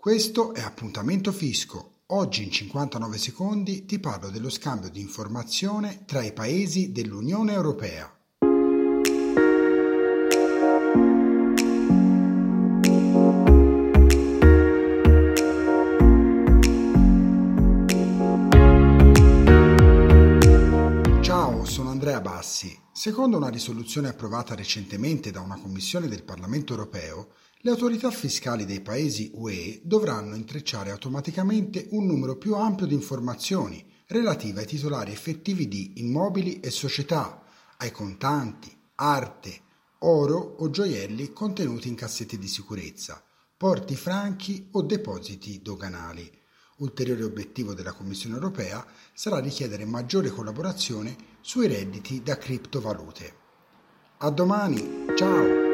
Questo è Appuntamento Fisco. Oggi in 59 secondi ti parlo dello scambio di informazione tra i paesi dell'Unione Europea. Sono Andrea Bassi. Secondo una risoluzione approvata recentemente da una commissione del Parlamento europeo, le autorità fiscali dei paesi UE dovranno intrecciare automaticamente un numero più ampio di informazioni relative ai titolari effettivi di immobili e società, ai contanti, arte, oro o gioielli contenuti in cassetti di sicurezza, porti franchi o depositi doganali. Ulteriore obiettivo della Commissione europea sarà richiedere maggiore collaborazione sui redditi da criptovalute. A domani, ciao!